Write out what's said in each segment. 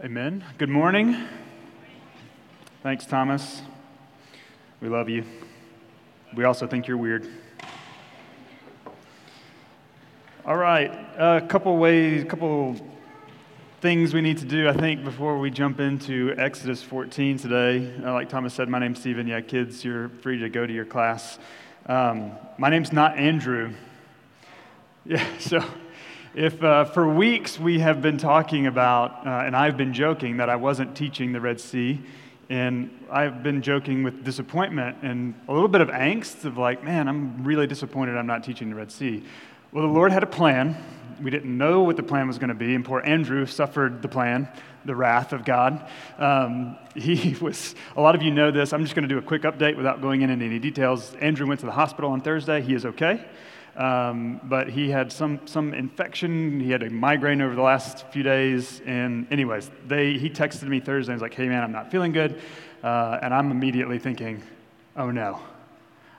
Amen. Good morning. Thanks, Thomas. We love you. We also think you're weird. All right, a couple ways, a couple things we need to do, I think, before we jump into Exodus 14 today. Uh, like Thomas said, my name's Stephen. Yeah, kids, you're free to go to your class. Um, my name's not Andrew. Yeah, so if uh, for weeks we have been talking about, uh, and I've been joking that I wasn't teaching the Red Sea, and I've been joking with disappointment and a little bit of angst of like, man, I'm really disappointed I'm not teaching the Red Sea. Well, the Lord had a plan. We didn't know what the plan was going to be, and poor Andrew suffered the plan, the wrath of God. Um, he was, a lot of you know this. I'm just going to do a quick update without going into any details. Andrew went to the hospital on Thursday. He is okay. Um, but he had some, some infection. He had a migraine over the last few days. And, anyways, they, he texted me Thursday. He was like, hey, man, I'm not feeling good. Uh, and I'm immediately thinking, oh no,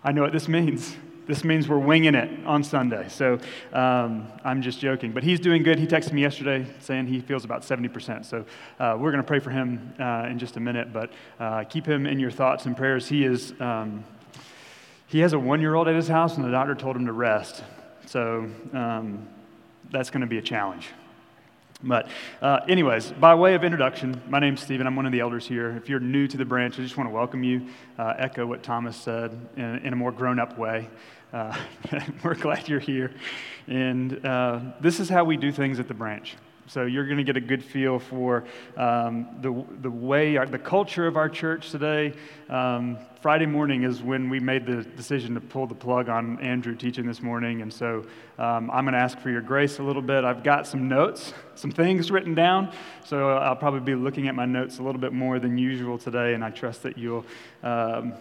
I know what this means. This means we're winging it on Sunday. So um, I'm just joking. But he's doing good. He texted me yesterday saying he feels about 70%. So uh, we're going to pray for him uh, in just a minute. But uh, keep him in your thoughts and prayers. He is. Um, he has a one year old at his house, and the doctor told him to rest. So um, that's going to be a challenge. But, uh, anyways, by way of introduction, my name's Stephen. I'm one of the elders here. If you're new to the branch, I just want to welcome you, uh, echo what Thomas said in, in a more grown up way. Uh, we're glad you're here. And uh, this is how we do things at the branch. So you're going to get a good feel for um, the, the way, our, the culture of our church today. Um, Friday morning is when we made the decision to pull the plug on Andrew teaching this morning. And so um, I'm going to ask for your grace a little bit. I've got some notes, some things written down. So I'll probably be looking at my notes a little bit more than usual today. And I trust that you'll um,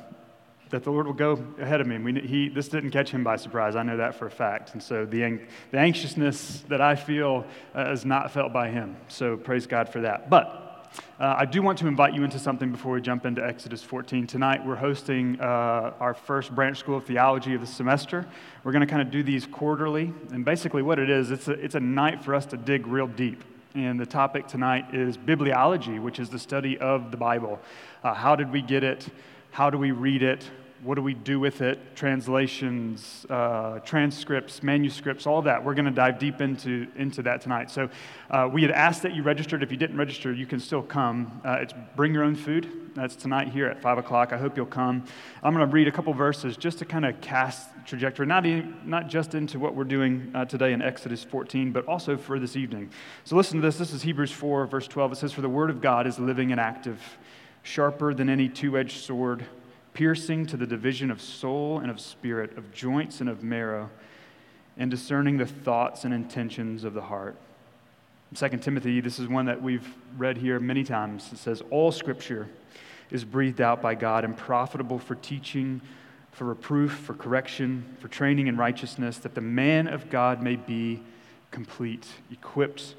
that the Lord will go ahead of me. We, he, this didn't catch him by surprise. I know that for a fact. And so the, the anxiousness that I feel uh, is not felt by him. So praise God for that. But uh, I do want to invite you into something before we jump into Exodus 14. Tonight, we're hosting uh, our first branch school of theology of the semester. We're going to kind of do these quarterly. And basically, what it is, it's a, it's a night for us to dig real deep. And the topic tonight is bibliology, which is the study of the Bible. Uh, how did we get it? How do we read it? What do we do with it? Translations, uh, transcripts, manuscripts, all that. We're going to dive deep into, into that tonight. So uh, we had asked that you registered. If you didn't register, you can still come. Uh, it's bring your own food. That's tonight here at 5 o'clock. I hope you'll come. I'm going to read a couple verses just to kind of cast trajectory, not, in, not just into what we're doing uh, today in Exodus 14, but also for this evening. So listen to this. This is Hebrews 4, verse 12. It says, For the word of God is living and active, sharper than any two edged sword piercing to the division of soul and of spirit, of joints and of marrow, and discerning the thoughts and intentions of the heart. 2 Timothy, this is one that we've read here many times. It says, All scripture is breathed out by God and profitable for teaching, for reproof, for correction, for training in righteousness, that the man of God may be complete, equipped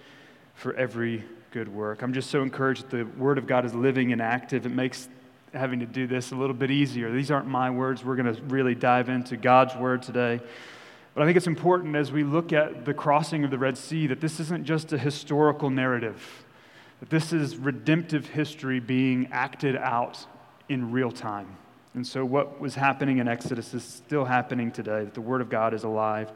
for every good work. I'm just so encouraged that the Word of God is living and active. It makes having to do this a little bit easier. These aren't my words. We're going to really dive into God's word today. But I think it's important as we look at the crossing of the Red Sea that this isn't just a historical narrative, that this is redemptive history being acted out in real time. And so, what was happening in Exodus is still happening today, that the Word of God is alive.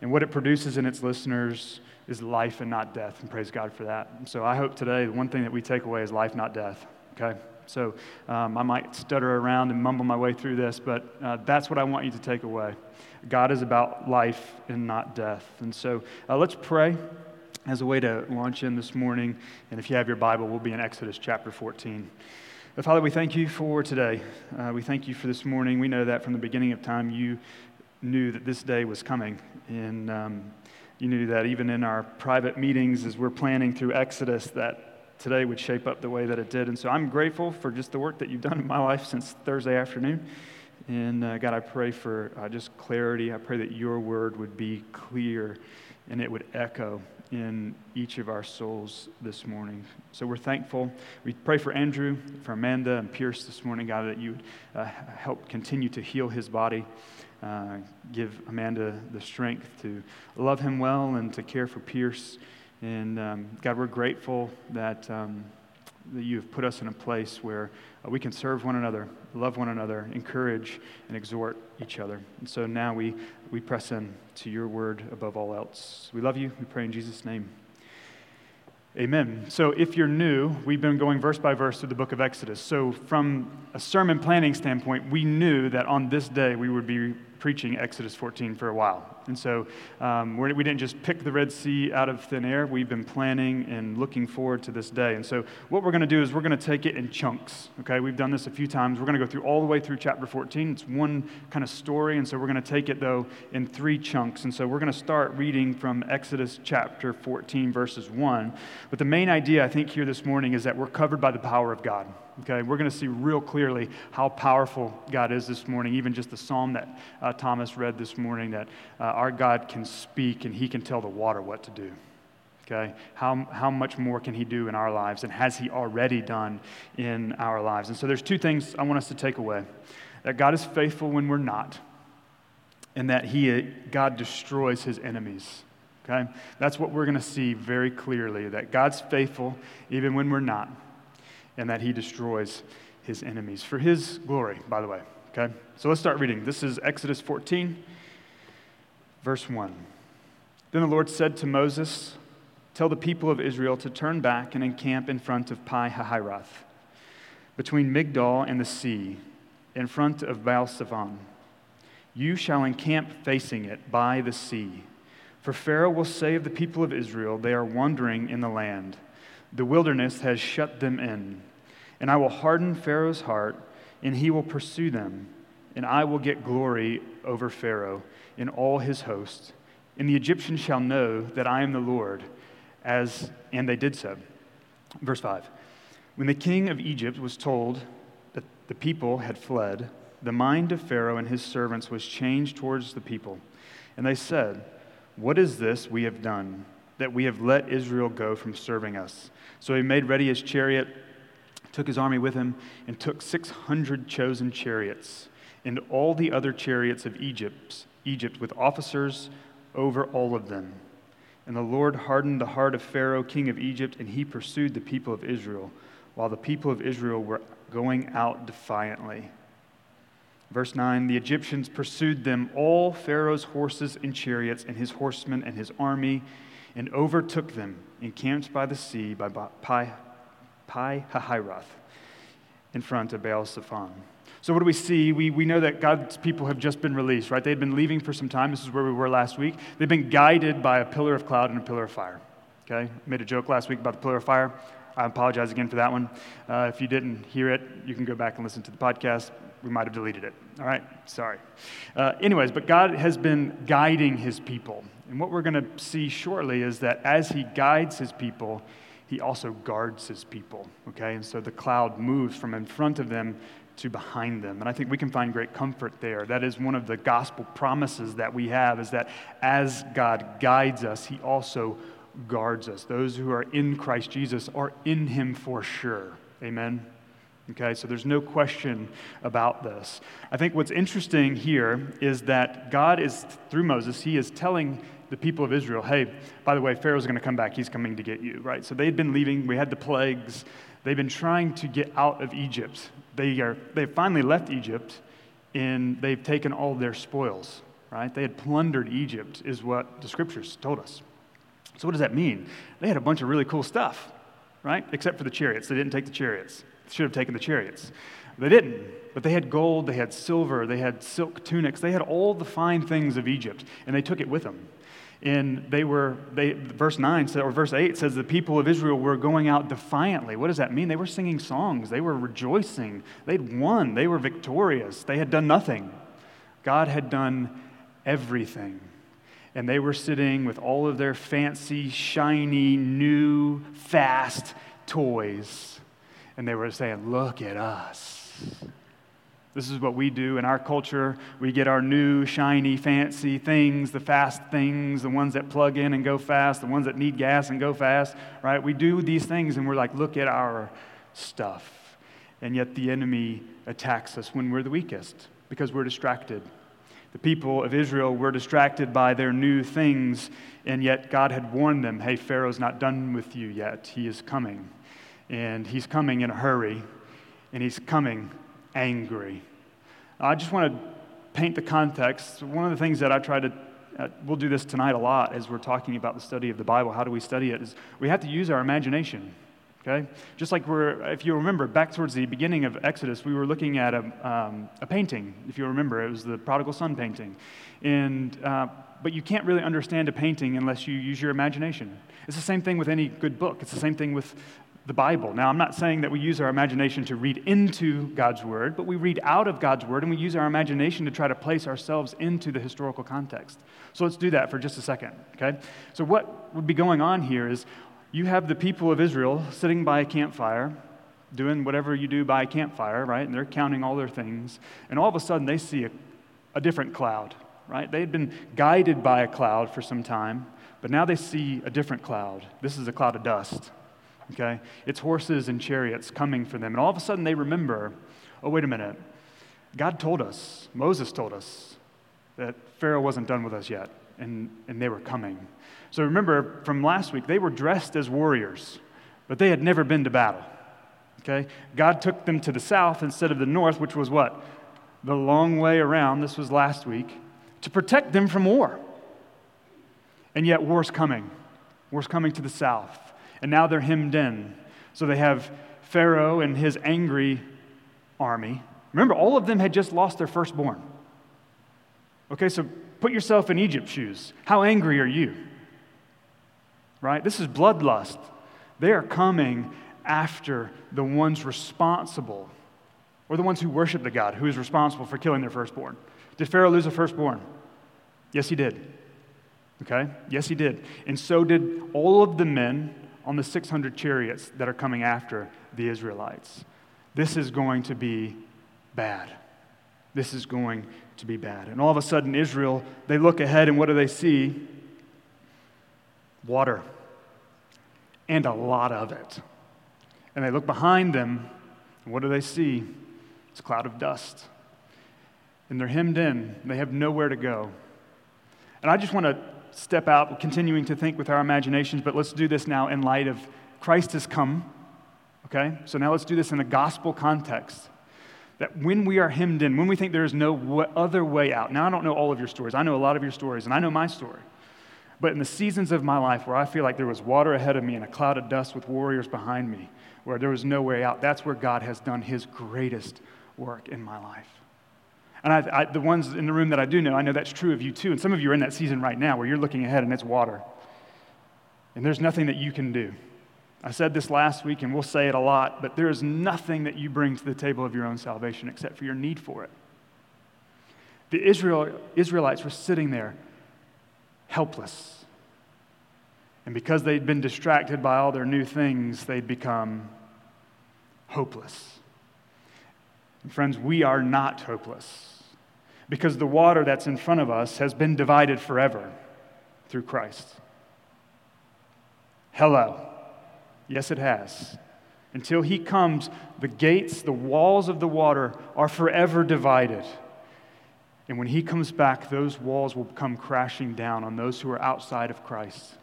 And what it produces in its listeners is life and not death. And praise God for that. And so, I hope today the one thing that we take away is life, not death. Okay? So um, I might stutter around and mumble my way through this, but uh, that's what I want you to take away. God is about life and not death. And so uh, let's pray as a way to launch in this morning. And if you have your Bible, we'll be in Exodus chapter 14. But Father, we thank you for today. Uh, we thank you for this morning. We know that from the beginning of time, you knew that this day was coming. And um, you knew that even in our private meetings as we're planning through Exodus, that today would shape up the way that it did. And so I'm grateful for just the work that you've done in my life since Thursday afternoon. And uh, God, I pray for uh, just clarity. I pray that your word would be clear and it would echo in each of our souls this morning. So we're thankful. We pray for Andrew, for Amanda, and Pierce this morning, God, that you would uh, help continue to heal his body. Uh, give Amanda the strength to love him well and to care for Pierce And um, God, we're grateful that, um, that you have put us in a place where uh, we can serve one another, love one another, encourage and exhort each other. And so now we, we press in to your word above all else. We love you. We pray in Jesus' name. Amen. So, if you're new, we've been going verse by verse through the book of Exodus. So, from a sermon planning standpoint, we knew that on this day we would be preaching Exodus 14 for a while. And so um, we didn't just pick the Red Sea out of thin air. We've been planning and looking forward to this day. And so what we're going to do is we're going to take it in chunks. Okay, we've done this a few times. We're going to go through all the way through chapter 14. It's one kind of story. And so we're going to take it, though, in three chunks. And so we're going to start reading from Exodus chapter 14, verses 1. But the main idea, I think, here this morning is that we're covered by the power of God. Okay, we're going to see real clearly how powerful God is this morning. Even just the psalm that uh, Thomas read this morning, that uh, our God can speak and he can tell the water what to do. Okay, how, how much more can he do in our lives, and has he already done in our lives? And so there's two things I want us to take away that God is faithful when we're not, and that he, God destroys his enemies. Okay, that's what we're going to see very clearly that God's faithful even when we're not and that he destroys his enemies for his glory, by the way. Okay? So let's start reading. This is Exodus 14, verse 1. Then the Lord said to Moses, Tell the people of Israel to turn back and encamp in front of Pi Hahiroth, between Migdol and the sea, in front of Baal Zephon. You shall encamp facing it by the sea. For Pharaoh will say of the people of Israel, They are wandering in the land. The wilderness has shut them in. And I will harden Pharaoh's heart, and he will pursue them. And I will get glory over Pharaoh and all his host. And the Egyptians shall know that I am the Lord, as and they did so. Verse 5. When the king of Egypt was told that the people had fled, the mind of Pharaoh and his servants was changed towards the people. And they said, What is this we have done, that we have let Israel go from serving us? So he made ready his chariot, took his army with him, and took 600 chosen chariots and all the other chariots of Egypt, Egypt with officers over all of them. And the Lord hardened the heart of Pharaoh, king of Egypt, and he pursued the people of Israel, while the people of Israel were going out defiantly. Verse 9 The Egyptians pursued them, all Pharaoh's horses and chariots, and his horsemen and his army, and overtook them, encamped by the sea by Pi, Pi Hahiroth, in front of Baal Zephon. So, what do we see? We, we know that God's people have just been released, right? They had been leaving for some time. This is where we were last week. They've been guided by a pillar of cloud and a pillar of fire. Okay? Made a joke last week about the pillar of fire. I apologize again for that one. Uh, if you didn't hear it, you can go back and listen to the podcast. We might have deleted it. All right? Sorry. Uh, anyways, but God has been guiding his people. And what we're going to see shortly is that as he guides his people, he also guards his people. Okay? And so the cloud moves from in front of them to behind them. And I think we can find great comfort there. That is one of the gospel promises that we have is that as God guides us, he also guards us. Those who are in Christ Jesus are in him for sure. Amen. Okay, so there's no question about this. I think what's interesting here is that God is, through Moses, he is telling the people of Israel, hey, by the way, Pharaoh's going to come back. He's coming to get you, right? So they'd been leaving. We had the plagues. They've been trying to get out of Egypt. They are, they've finally left Egypt and they've taken all their spoils, right? They had plundered Egypt, is what the scriptures told us. So, what does that mean? They had a bunch of really cool stuff, right? Except for the chariots. They didn't take the chariots. Should have taken the chariots. They didn't. But they had gold, they had silver, they had silk tunics, they had all the fine things of Egypt, and they took it with them. And they were, they, verse 9 or verse 8 says the people of Israel were going out defiantly. What does that mean? They were singing songs, they were rejoicing, they'd won, they were victorious, they had done nothing. God had done everything. And they were sitting with all of their fancy, shiny, new, fast toys. And they were saying, Look at us. This is what we do in our culture. We get our new, shiny, fancy things, the fast things, the ones that plug in and go fast, the ones that need gas and go fast, right? We do these things and we're like, look at our stuff. And yet the enemy attacks us when we're the weakest because we're distracted. The people of Israel were distracted by their new things, and yet God had warned them hey, Pharaoh's not done with you yet. He is coming. And he's coming in a hurry, and he's coming angry. I just want to paint the context. One of the things that I try to uh, we'll do this tonight a lot as we're talking about the study of the Bible. How do we study it? Is we have to use our imagination. Okay? Just like we're, if you remember, back towards the beginning of Exodus, we were looking at a, um, a painting. If you remember, it was the prodigal son painting. And, uh, but you can't really understand a painting unless you use your imagination. It's the same thing with any good book, it's the same thing with the Bible. Now, I'm not saying that we use our imagination to read into God's Word, but we read out of God's Word and we use our imagination to try to place ourselves into the historical context. So let's do that for just a second, okay? So, what would be going on here is you have the people of Israel sitting by a campfire, doing whatever you do by a campfire, right? And they're counting all their things. And all of a sudden, they see a, a different cloud, right? They had been guided by a cloud for some time, but now they see a different cloud. This is a cloud of dust okay? It's horses and chariots coming for them. And all of a sudden they remember oh, wait a minute. God told us, Moses told us, that Pharaoh wasn't done with us yet, and, and they were coming. So remember from last week, they were dressed as warriors, but they had never been to battle. Okay? God took them to the south instead of the north, which was what? The long way around. This was last week, to protect them from war. And yet, war's coming. War's coming to the south and now they're hemmed in. So they have Pharaoh and his angry army. Remember, all of them had just lost their firstborn. Okay, so put yourself in Egypt's shoes. How angry are you? Right? This is bloodlust. They are coming after the ones responsible, or the ones who worship the God who is responsible for killing their firstborn. Did Pharaoh lose a firstborn? Yes, he did. Okay? Yes, he did. And so did all of the men on the 600 chariots that are coming after the Israelites. This is going to be bad. This is going to be bad. And all of a sudden, Israel, they look ahead and what do they see? Water. And a lot of it. And they look behind them, and what do they see? It's a cloud of dust. And they're hemmed in, they have nowhere to go. And I just want to step out, continuing to think with our imaginations, but let's do this now in light of Christ has come. Okay? So now let's do this in a gospel context. That when we are hemmed in, when we think there is no other way out. Now, I don't know all of your stories. I know a lot of your stories, and I know my story. But in the seasons of my life where I feel like there was water ahead of me and a cloud of dust with warriors behind me, where there was no way out, that's where God has done his greatest work in my life. And I, I, the ones in the room that I do know, I know that's true of you too. And some of you are in that season right now where you're looking ahead and it's water. And there's nothing that you can do. I said this last week and we'll say it a lot, but there is nothing that you bring to the table of your own salvation except for your need for it. The Israel, Israelites were sitting there helpless. And because they'd been distracted by all their new things, they'd become hopeless. And friends, we are not hopeless because the water that's in front of us has been divided forever through Christ. Hello. Yes, it has. Until he comes, the gates, the walls of the water are forever divided. And when he comes back, those walls will come crashing down on those who are outside of Christ.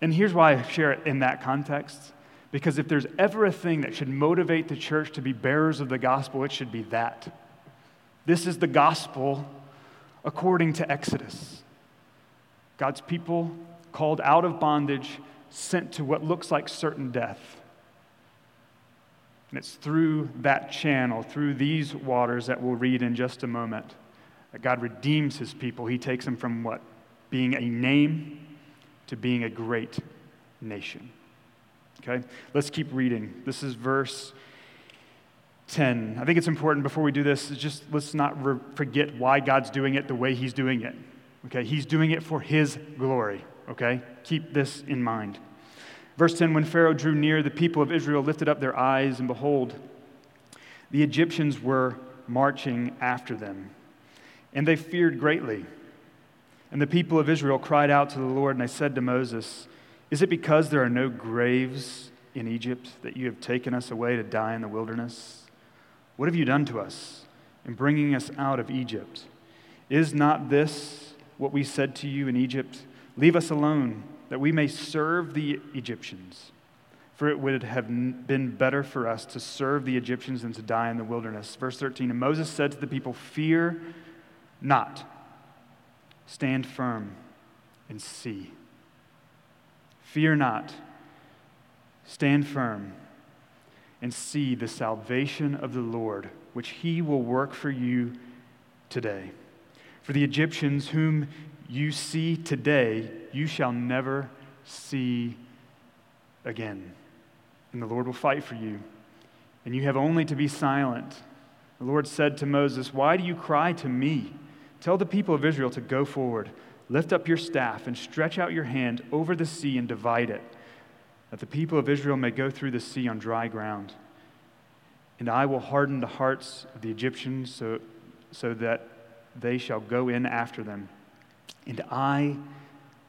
And here's why I share it in that context. Because if there's ever a thing that should motivate the church to be bearers of the gospel, it should be that. This is the gospel according to Exodus. God's people called out of bondage, sent to what looks like certain death. And it's through that channel, through these waters that we'll read in just a moment, that God redeems his people. He takes them from what? Being a name to being a great nation. Okay? Let's keep reading. This is verse 10. I think it's important before we do this, just let's not re- forget why God's doing it the way He's doing it. Okay? He's doing it for His glory. Okay? Keep this in mind. Verse 10 When Pharaoh drew near, the people of Israel lifted up their eyes, and behold, the Egyptians were marching after them. And they feared greatly. And the people of Israel cried out to the Lord, and they said to Moses, Is it because there are no graves in Egypt that you have taken us away to die in the wilderness? What have you done to us in bringing us out of Egypt? Is not this what we said to you in Egypt? Leave us alone, that we may serve the Egyptians. For it would have been better for us to serve the Egyptians than to die in the wilderness. Verse 13 And Moses said to the people, Fear not, stand firm and see. Fear not, stand firm and see the salvation of the Lord, which he will work for you today. For the Egyptians whom you see today, you shall never see again and the Lord will fight for you. And you have only to be silent. The Lord said to Moses, Why do you cry to me? Tell the people of Israel to go forward. Lift up your staff and stretch out your hand over the sea and divide it, that the people of Israel may go through the sea on dry ground. And I will harden the hearts of the Egyptians so, so that they shall go in after them. And I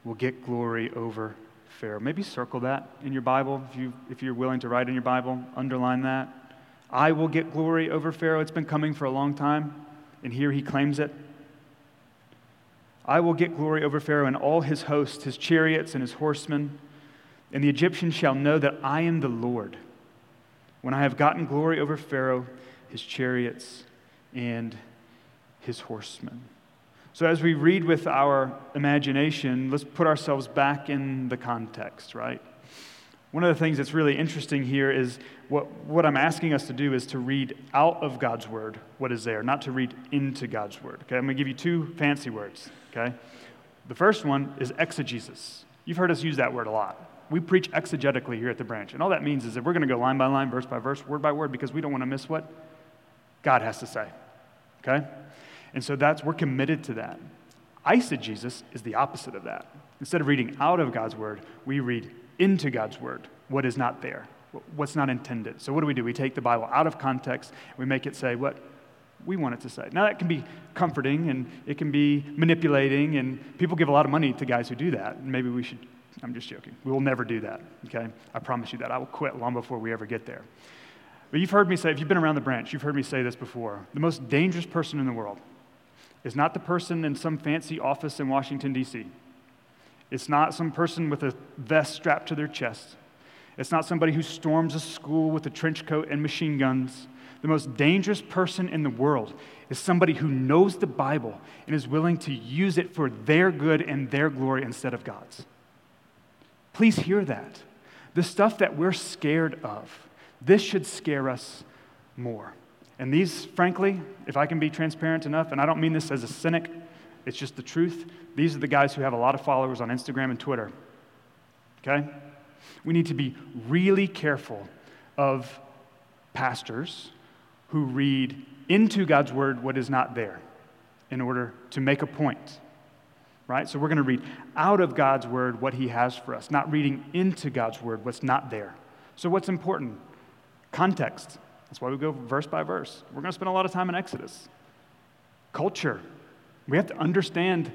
will get glory over Pharaoh. Maybe circle that in your Bible if, you, if you're willing to write in your Bible, underline that. I will get glory over Pharaoh. It's been coming for a long time, and here he claims it. I will get glory over Pharaoh and all his hosts, his chariots and his horsemen, and the Egyptians shall know that I am the Lord when I have gotten glory over Pharaoh, his chariots, and his horsemen. So, as we read with our imagination, let's put ourselves back in the context, right? One of the things that's really interesting here is what, what I'm asking us to do is to read out of God's word what is there, not to read into God's word. Okay, I'm going to give you two fancy words. Okay, the first one is exegesis. You've heard us use that word a lot. We preach exegetically here at the branch, and all that means is that we're going to go line by line, verse by verse, word by word, because we don't want to miss what God has to say. Okay? And so that's, we're committed to that. Eisegesis is the opposite of that. Instead of reading out of God's word, we read into God's word what is not there, what's not intended. So what do we do? We take the Bible out of context, we make it say what we want it to say. Now that can be comforting and it can be manipulating, and people give a lot of money to guys who do that. Maybe we should, I'm just joking. We will never do that, okay? I promise you that. I will quit long before we ever get there. But you've heard me say, if you've been around the branch, you've heard me say this before. The most dangerous person in the world is not the person in some fancy office in Washington, D.C. It's not some person with a vest strapped to their chest. It's not somebody who storms a school with a trench coat and machine guns. The most dangerous person in the world is somebody who knows the Bible and is willing to use it for their good and their glory instead of God's. Please hear that. The stuff that we're scared of, this should scare us more. And these, frankly, if I can be transparent enough, and I don't mean this as a cynic, it's just the truth, these are the guys who have a lot of followers on Instagram and Twitter. Okay? We need to be really careful of pastors who read into God's word what is not there in order to make a point. Right? So we're going to read out of God's word what he has for us, not reading into God's word what's not there. So what's important? Context. That's why we go verse by verse. We're going to spend a lot of time in Exodus. Culture. We have to understand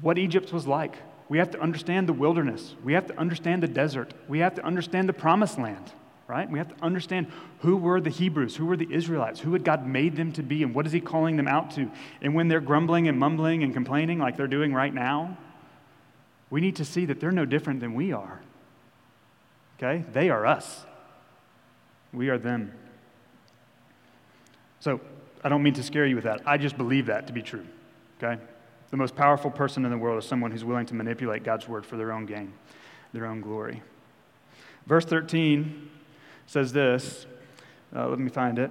what Egypt was like. We have to understand the wilderness. We have to understand the desert. We have to understand the promised land, right? We have to understand who were the Hebrews, who were the Israelites, who had God made them to be, and what is He calling them out to. And when they're grumbling and mumbling and complaining like they're doing right now, we need to see that they're no different than we are. Okay? They are us, we are them. So I don't mean to scare you with that. I just believe that to be true. Okay? The most powerful person in the world is someone who's willing to manipulate God's word for their own gain, their own glory. Verse 13 says this. Uh, let me find it.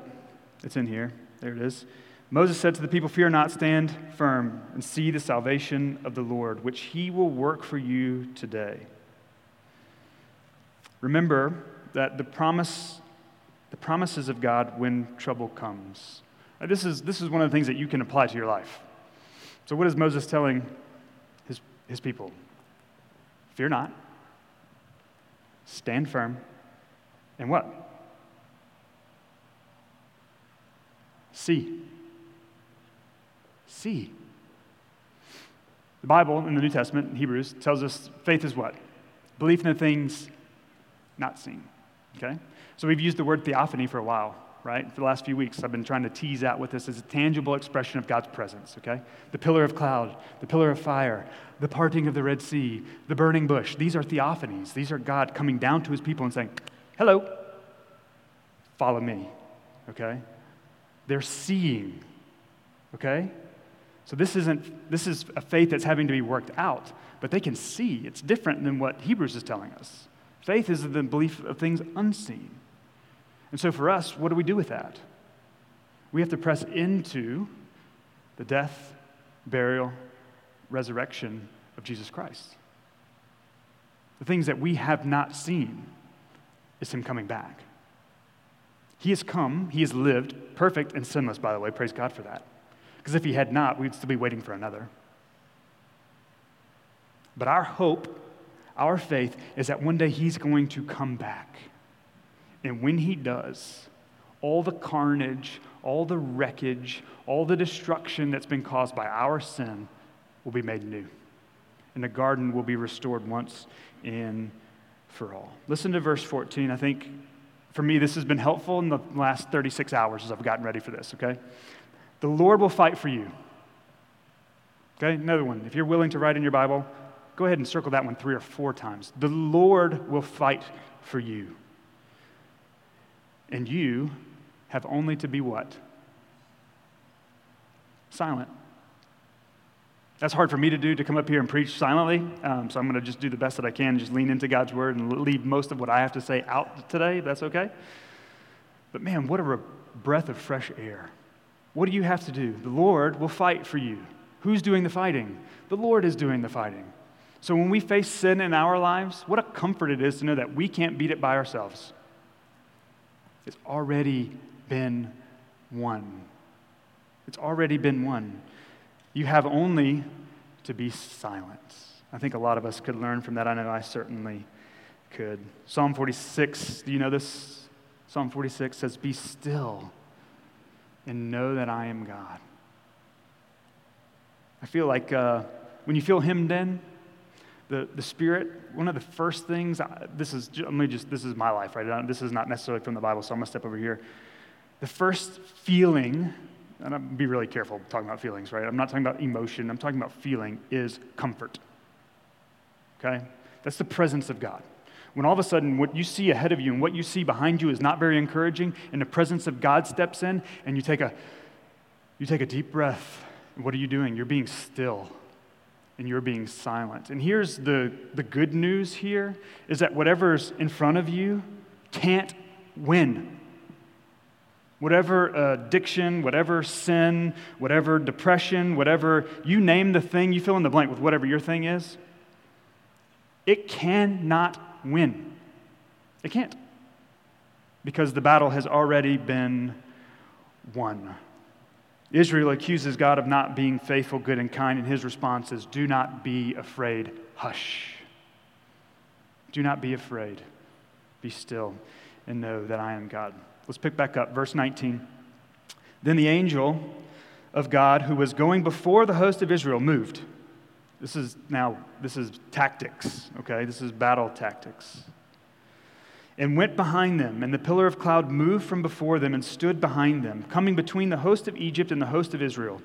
It's in here. There it is. Moses said to the people, Fear not, stand firm and see the salvation of the Lord, which he will work for you today. Remember that the promise the promises of God when trouble comes. This is, this is one of the things that you can apply to your life. So, what is Moses telling his, his people? Fear not, stand firm, and what? See. See. The Bible in the New Testament, Hebrews, tells us faith is what? Belief in the things not seen. Okay? So we've used the word theophany for a while. right? For the last few weeks, I've been trying to tease out what this is a tangible expression of God's presence, okay? The pillar of cloud, the pillar of fire, the parting of the Red Sea, the burning bush. These are theophanies. These are God coming down to his people and saying, Hello, follow me, okay? They're seeing, okay? So this isn't this is a faith that's having to be worked out, but they can see. It's different than what Hebrews is telling us. Faith is the belief of things unseen. And so for us, what do we do with that? We have to press into the death, burial, resurrection of Jesus Christ. The things that we have not seen is Him coming back. He has come, He has lived, perfect and sinless, by the way. Praise God for that. Because if He had not, we'd still be waiting for another. But our hope, our faith, is that one day He's going to come back. And when He does, all the carnage, all the wreckage, all the destruction that's been caused by our sin will be made new. And the garden will be restored once and for all. Listen to verse 14. I think for me, this has been helpful in the last 36 hours as I've gotten ready for this, okay? The Lord will fight for you. Okay, another one. If you're willing to write in your Bible, go ahead and circle that one three or four times. The Lord will fight for you. And you have only to be what? Silent. That's hard for me to do to come up here and preach silently. Um, so I'm going to just do the best that I can, just lean into God's word and leave most of what I have to say out today. That's okay. But man, what a re- breath of fresh air. What do you have to do? The Lord will fight for you. Who's doing the fighting? The Lord is doing the fighting. So when we face sin in our lives, what a comfort it is to know that we can't beat it by ourselves. It's already been won. It's already been won. You have only to be silent. I think a lot of us could learn from that. I know I certainly could. Psalm 46, do you know this? Psalm 46 says, Be still and know that I am God. I feel like uh, when you feel hemmed in, the, the Spirit, one of the first things, this is, let me just, this is my life, right? This is not necessarily from the Bible, so I'm going to step over here. The first feeling and I'll be really careful talking about feelings, right? I'm not talking about emotion, I'm talking about feeling, is comfort. Okay? That's the presence of God. When all of a sudden what you see ahead of you and what you see behind you is not very encouraging, and the presence of God steps in, and you take a you take a deep breath. What are you doing? You're being still and you're being silent. And here's the, the good news here is that whatever's in front of you can't win. Whatever uh, addiction, whatever sin, whatever depression, whatever you name the thing, you fill in the blank with whatever your thing is, it cannot win. It can't. Because the battle has already been won. Israel accuses God of not being faithful, good, and kind, and his response is Do not be afraid. Hush. Do not be afraid. Be still and know that I am God. Let's pick back up, verse 19. Then the angel of God, who was going before the host of Israel, moved. This is now, this is tactics, okay? This is battle tactics. And went behind them, and the pillar of cloud moved from before them and stood behind them, coming between the host of Egypt and the host of Israel.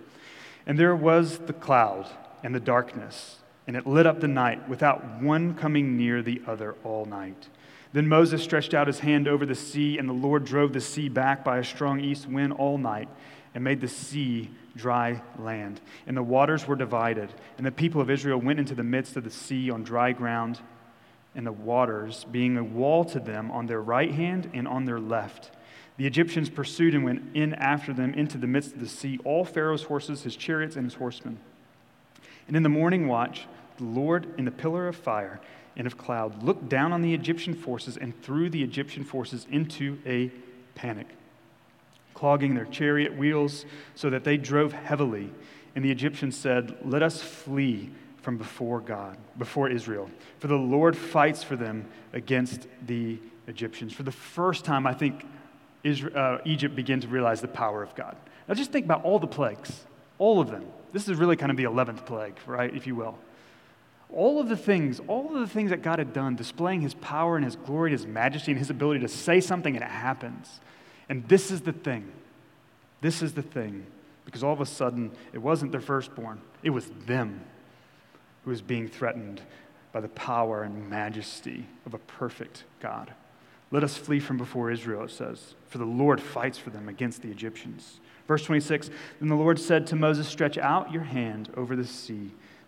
And there was the cloud and the darkness, and it lit up the night without one coming near the other all night. Then Moses stretched out his hand over the sea, and the Lord drove the sea back by a strong east wind all night and made the sea dry land. And the waters were divided, and the people of Israel went into the midst of the sea on dry ground, and the waters being a wall to them on their right hand and on their left. The Egyptians pursued and went in after them into the midst of the sea, all Pharaoh's horses, his chariots, and his horsemen. And in the morning watch, the Lord in the pillar of fire and of cloud looked down on the Egyptian forces and threw the Egyptian forces into a panic, clogging their chariot wheels so that they drove heavily. And the Egyptians said, Let us flee from before God, before Israel, for the Lord fights for them against the Egyptians. For the first time, I think Israel, uh, Egypt began to realize the power of God. Now, just think about all the plagues, all of them. This is really kind of the 11th plague, right, if you will. All of the things, all of the things that God had done, displaying his power and his glory, and his majesty, and his ability to say something and it happens. And this is the thing. This is the thing. Because all of a sudden, it wasn't their firstborn, it was them who was being threatened by the power and majesty of a perfect God. Let us flee from before Israel, it says, for the Lord fights for them against the Egyptians. Verse 26 Then the Lord said to Moses, Stretch out your hand over the sea,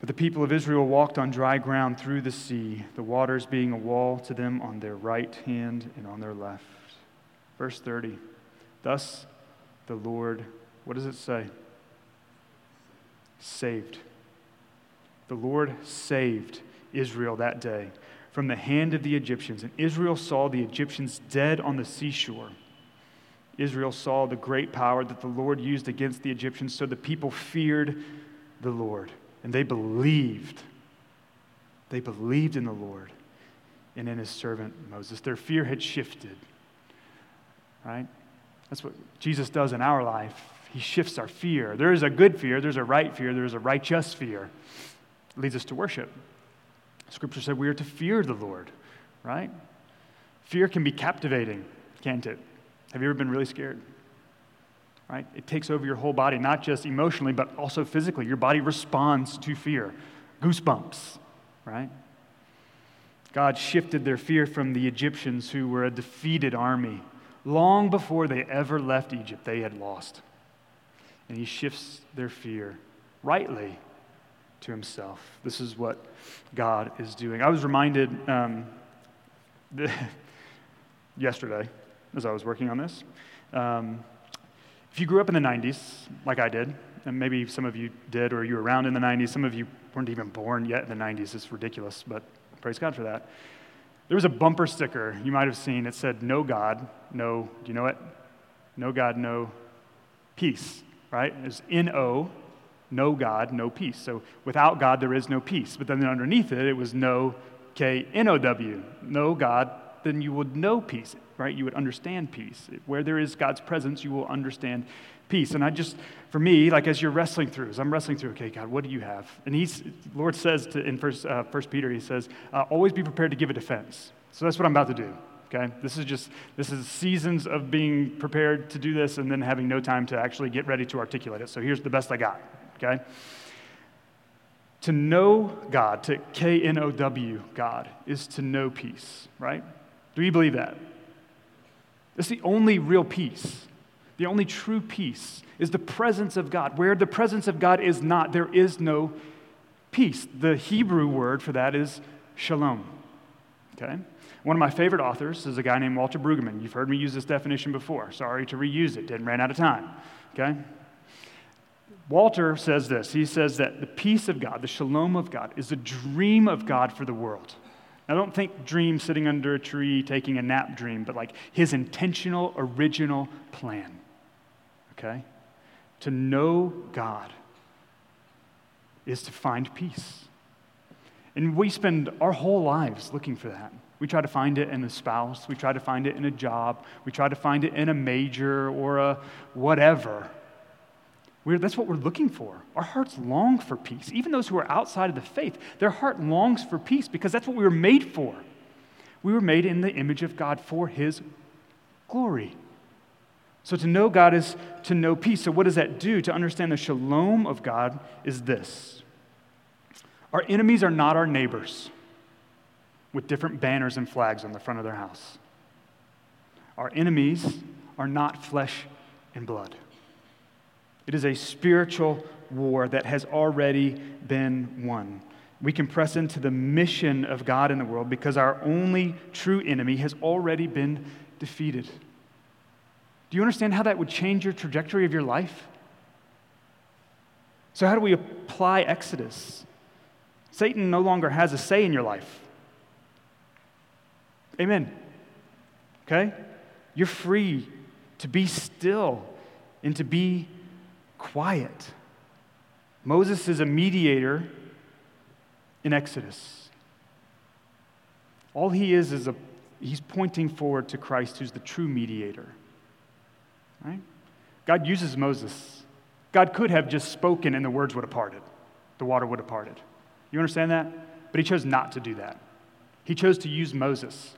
But the people of Israel walked on dry ground through the sea, the waters being a wall to them on their right hand and on their left. Verse 30 Thus the Lord, what does it say? Saved. The Lord saved Israel that day from the hand of the Egyptians. And Israel saw the Egyptians dead on the seashore. Israel saw the great power that the Lord used against the Egyptians, so the people feared the Lord. And they believed. They believed in the Lord and in his servant Moses. Their fear had shifted. Right? That's what Jesus does in our life. He shifts our fear. There is a good fear, there's a right fear, there's a righteous fear. It leads us to worship. Scripture said we are to fear the Lord, right? Fear can be captivating, can't it? Have you ever been really scared? Right? It takes over your whole body, not just emotionally, but also physically. Your body responds to fear. Goosebumps, right? God shifted their fear from the Egyptians, who were a defeated army. Long before they ever left Egypt, they had lost. And He shifts their fear rightly to himself. This is what God is doing. I was reminded um, yesterday as I was working on this. Um, if you grew up in the 90s, like I did, and maybe some of you did, or you were around in the 90s, some of you weren't even born yet in the 90s. It's ridiculous, but praise God for that. There was a bumper sticker you might have seen. It said, No God, no, do you know it? No God, no peace, right? It's N O no God, no peace. So without God, there is no peace. But then underneath it, it was no K N O W, no God, then you would know peace, right? You would understand peace. Where there is God's presence, you will understand peace. And I just, for me, like as you're wrestling through, as I'm wrestling through, okay, God, what do you have? And he's, Lord says to, in First, uh, First Peter, he says, uh, always be prepared to give a defense. So that's what I'm about to do. Okay, this is just this is seasons of being prepared to do this and then having no time to actually get ready to articulate it. So here's the best I got okay? To know God, to K N O W God, is to know peace, right? Do you believe that? It's the only real peace. The only true peace is the presence of God. Where the presence of God is not, there is no peace. The Hebrew word for that is shalom. Okay? One of my favorite authors is a guy named Walter Brueggemann. You've heard me use this definition before. Sorry to reuse it, didn't ran out of time. Okay? Walter says this he says that the peace of God, the shalom of God, is a dream of God for the world. Now, don't think dream sitting under a tree taking a nap dream, but like his intentional, original plan. Okay? To know God is to find peace. And we spend our whole lives looking for that. We try to find it in a spouse, we try to find it in a job, we try to find it in a major or a whatever. We're, that's what we're looking for. Our hearts long for peace. Even those who are outside of the faith, their heart longs for peace because that's what we were made for. We were made in the image of God for His glory. So to know God is to know peace. So, what does that do? To understand the shalom of God is this our enemies are not our neighbors with different banners and flags on the front of their house. Our enemies are not flesh and blood. It is a spiritual war that has already been won. We can press into the mission of God in the world because our only true enemy has already been defeated. Do you understand how that would change your trajectory of your life? So, how do we apply Exodus? Satan no longer has a say in your life. Amen. Okay? You're free to be still and to be quiet. Moses is a mediator in Exodus. All he is is a he's pointing forward to Christ who's the true mediator. Right? God uses Moses. God could have just spoken and the words would have parted. The water would have parted. You understand that? But he chose not to do that. He chose to use Moses.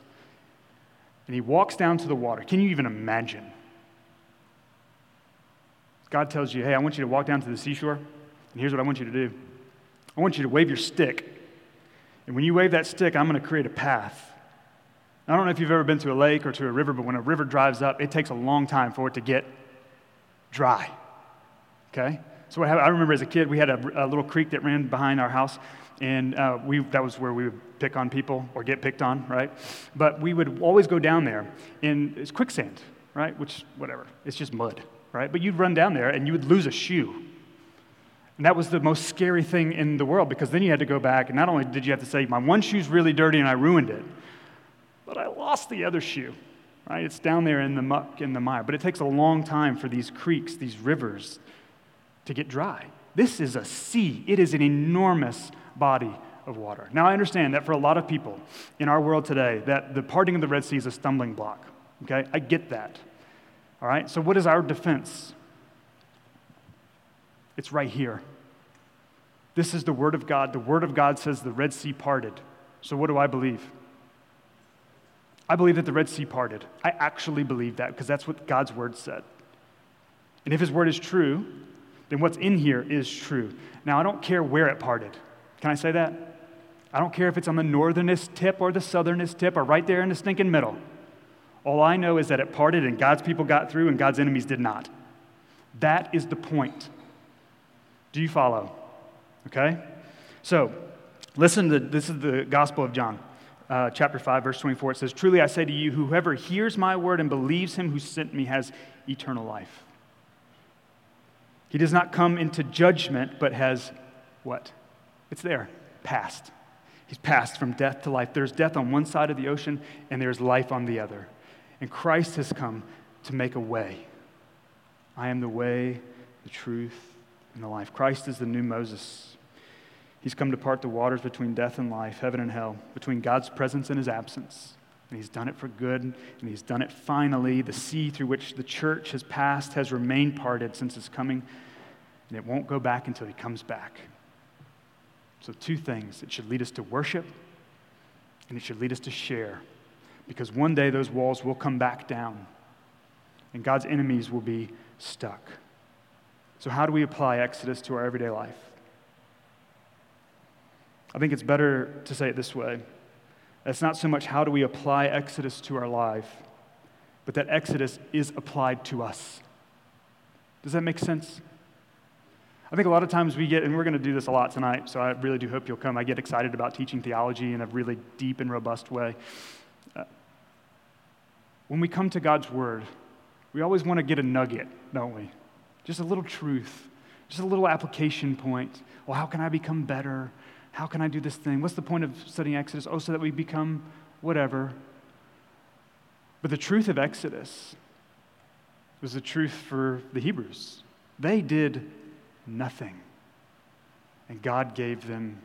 And he walks down to the water. Can you even imagine? God tells you, hey, I want you to walk down to the seashore, and here's what I want you to do I want you to wave your stick. And when you wave that stick, I'm going to create a path. I don't know if you've ever been to a lake or to a river, but when a river drives up, it takes a long time for it to get dry. Okay? So I remember as a kid, we had a, a little creek that ran behind our house, and uh, we, that was where we would pick on people or get picked on, right? But we would always go down there, and it's quicksand, right? Which, whatever, it's just mud, right? But you'd run down there and you would lose a shoe. And that was the most scary thing in the world because then you had to go back, and not only did you have to say, My one shoe's really dirty and I ruined it, but I lost the other shoe, right? It's down there in the muck, in the mire. But it takes a long time for these creeks, these rivers, to get dry. This is a sea, it is an enormous body of water. Now, I understand that for a lot of people in our world today, that the parting of the Red Sea is a stumbling block. Okay? I get that. All right? So, what is our defense? It's right here. This is the Word of God. The Word of God says the Red Sea parted. So, what do I believe? I believe that the Red Sea parted. I actually believe that because that's what God's Word said. And if His Word is true, then what's in here is true. Now, I don't care where it parted. Can I say that? I don't care if it's on the northernest tip or the southernest tip or right there in the stinking middle. All I know is that it parted and God's people got through and God's enemies did not. That is the point. Do you follow? Okay? So, listen to this is the Gospel of John, uh, chapter 5, verse 24. It says, Truly I say to you, whoever hears my word and believes him who sent me has eternal life. He does not come into judgment, but has what? It's there, passed. He's passed from death to life. There's death on one side of the ocean, and there's life on the other. And Christ has come to make a way. I am the way, the truth, and the life. Christ is the new Moses. He's come to part the waters between death and life, heaven and hell, between God's presence and his absence. And he's done it for good, and he's done it finally. The sea through which the church has passed has remained parted since his coming, and it won't go back until he comes back. So, two things it should lead us to worship, and it should lead us to share. Because one day those walls will come back down, and God's enemies will be stuck. So, how do we apply Exodus to our everyday life? I think it's better to say it this way. It's not so much how do we apply Exodus to our life, but that Exodus is applied to us. Does that make sense? I think a lot of times we get, and we're going to do this a lot tonight, so I really do hope you'll come. I get excited about teaching theology in a really deep and robust way. When we come to God's Word, we always want to get a nugget, don't we? Just a little truth, just a little application point. Well, how can I become better? How can I do this thing? What's the point of studying Exodus? Oh, so that we become whatever. But the truth of Exodus was the truth for the Hebrews. They did nothing. And God gave them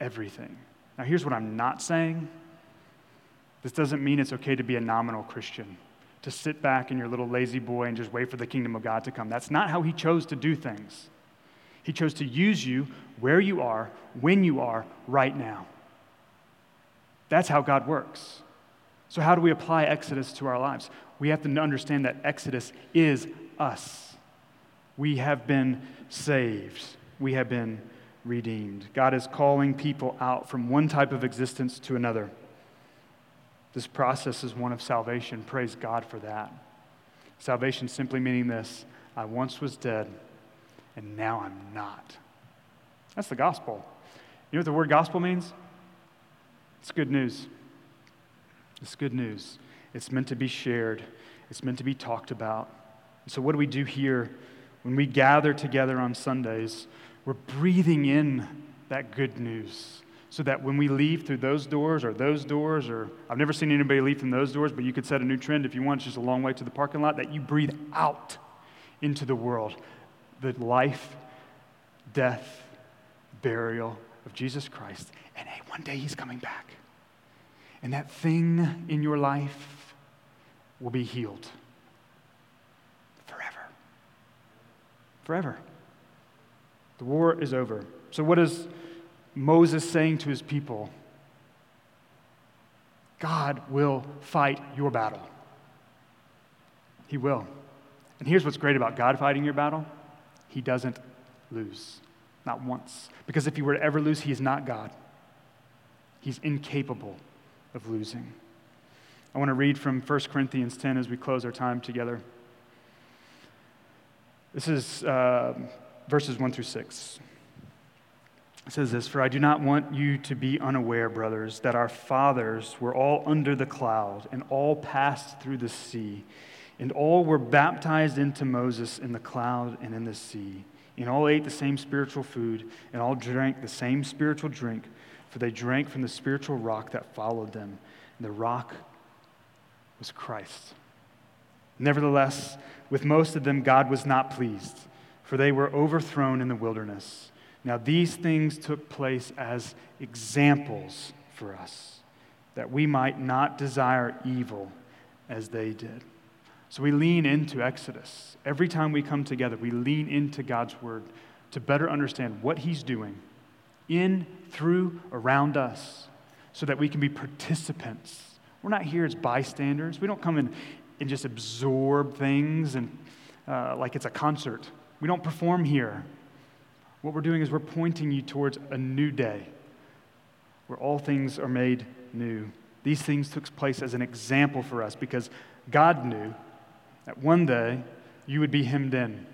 everything. Now, here's what I'm not saying this doesn't mean it's okay to be a nominal Christian, to sit back in your little La-Z-Boy and just wait for the kingdom of God to come. That's not how He chose to do things. He chose to use you where you are, when you are, right now. That's how God works. So, how do we apply Exodus to our lives? We have to understand that Exodus is us. We have been saved, we have been redeemed. God is calling people out from one type of existence to another. This process is one of salvation. Praise God for that. Salvation simply meaning this I once was dead, and now I'm not. That's the gospel. You know what the word gospel means? It's good news. It's good news. It's meant to be shared, it's meant to be talked about. so, what do we do here when we gather together on Sundays, we're breathing in that good news so that when we leave through those doors or those doors, or I've never seen anybody leave from those doors, but you could set a new trend if you want, it's just a long way to the parking lot, that you breathe out into the world. the life, death, burial of Jesus Christ. And hey, one day he's coming back. And that thing in your life will be healed forever. Forever. The war is over. So, what is Moses saying to his people? God will fight your battle. He will. And here's what's great about God fighting your battle He doesn't lose, not once. Because if He were to ever lose, He is not God. He's incapable of losing. I want to read from 1 Corinthians 10 as we close our time together. This is uh, verses 1 through 6. It says this For I do not want you to be unaware, brothers, that our fathers were all under the cloud and all passed through the sea, and all were baptized into Moses in the cloud and in the sea, and all ate the same spiritual food, and all drank the same spiritual drink, for they drank from the spiritual rock that followed them, and the rock was Christ. Nevertheless, with most of them, God was not pleased, for they were overthrown in the wilderness. Now, these things took place as examples for us, that we might not desire evil as they did. So we lean into Exodus. Every time we come together, we lean into God's word to better understand what He's doing in, through, around us, so that we can be participants. We're not here as bystanders. We don't come in and just absorb things and uh, like it's a concert. We don't perform here. What we're doing is we're pointing you towards a new day where all things are made new. These things took place as an example for us because God knew that one day you would be hemmed in.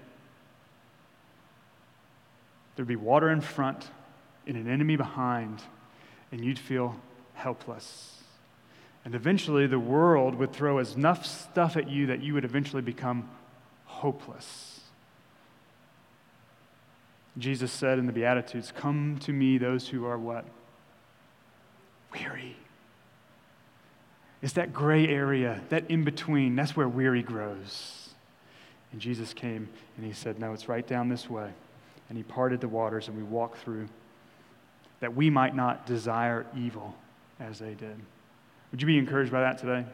There'd be water in front and an enemy behind, and you'd feel helpless. And eventually, the world would throw enough stuff at you that you would eventually become hopeless. Jesus said in the Beatitudes, Come to me, those who are what? Weary. It's that gray area, that in between. That's where weary grows. And Jesus came and he said, No, it's right down this way. And he parted the waters and we walked through that we might not desire evil as they did. Would you be encouraged by that today?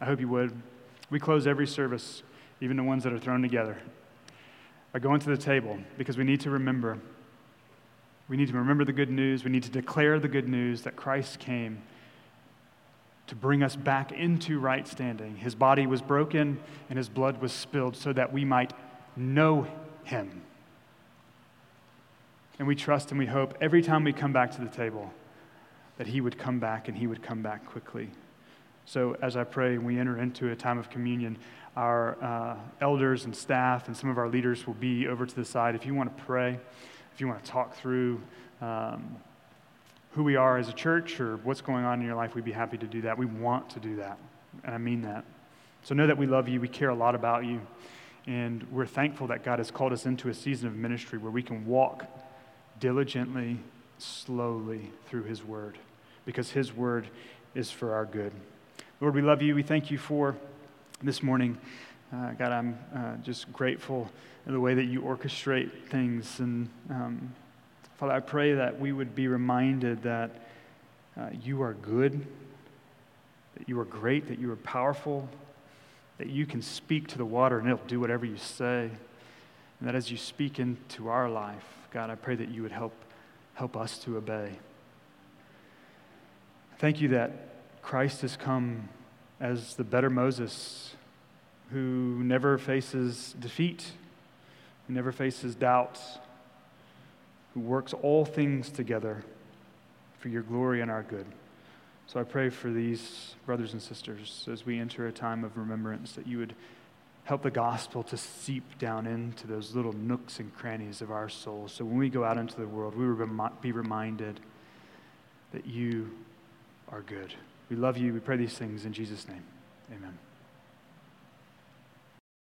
I hope you would. We close every service, even the ones that are thrown together, by going to the table because we need to remember. We need to remember the good news. We need to declare the good news that Christ came to bring us back into right standing. His body was broken and his blood was spilled so that we might know him. And we trust and we hope every time we come back to the table that he would come back and he would come back quickly. So, as I pray we enter into a time of communion, our uh, elders and staff and some of our leaders will be over to the side. If you want to pray, if you want to talk through um, who we are as a church or what's going on in your life, we'd be happy to do that. We want to do that, and I mean that. So know that we love you, we care a lot about you, and we're thankful that God has called us into a season of ministry where we can walk diligently, slowly through His Word, because His Word is for our good. Lord, we love you. We thank you for this morning. Uh, God, I'm uh, just grateful in the way that you orchestrate things. And um, Father, I pray that we would be reminded that uh, you are good, that you are great, that you are powerful, that you can speak to the water and it'll do whatever you say. And that as you speak into our life, God, I pray that you would help, help us to obey. Thank you that Christ has come as the better Moses who never faces defeat, who never faces doubts, who works all things together for your glory and our good. So I pray for these brothers and sisters as we enter a time of remembrance that you would help the gospel to seep down into those little nooks and crannies of our souls. So when we go out into the world, we will be reminded that you are good. We love you. We pray these things in Jesus' name. Amen.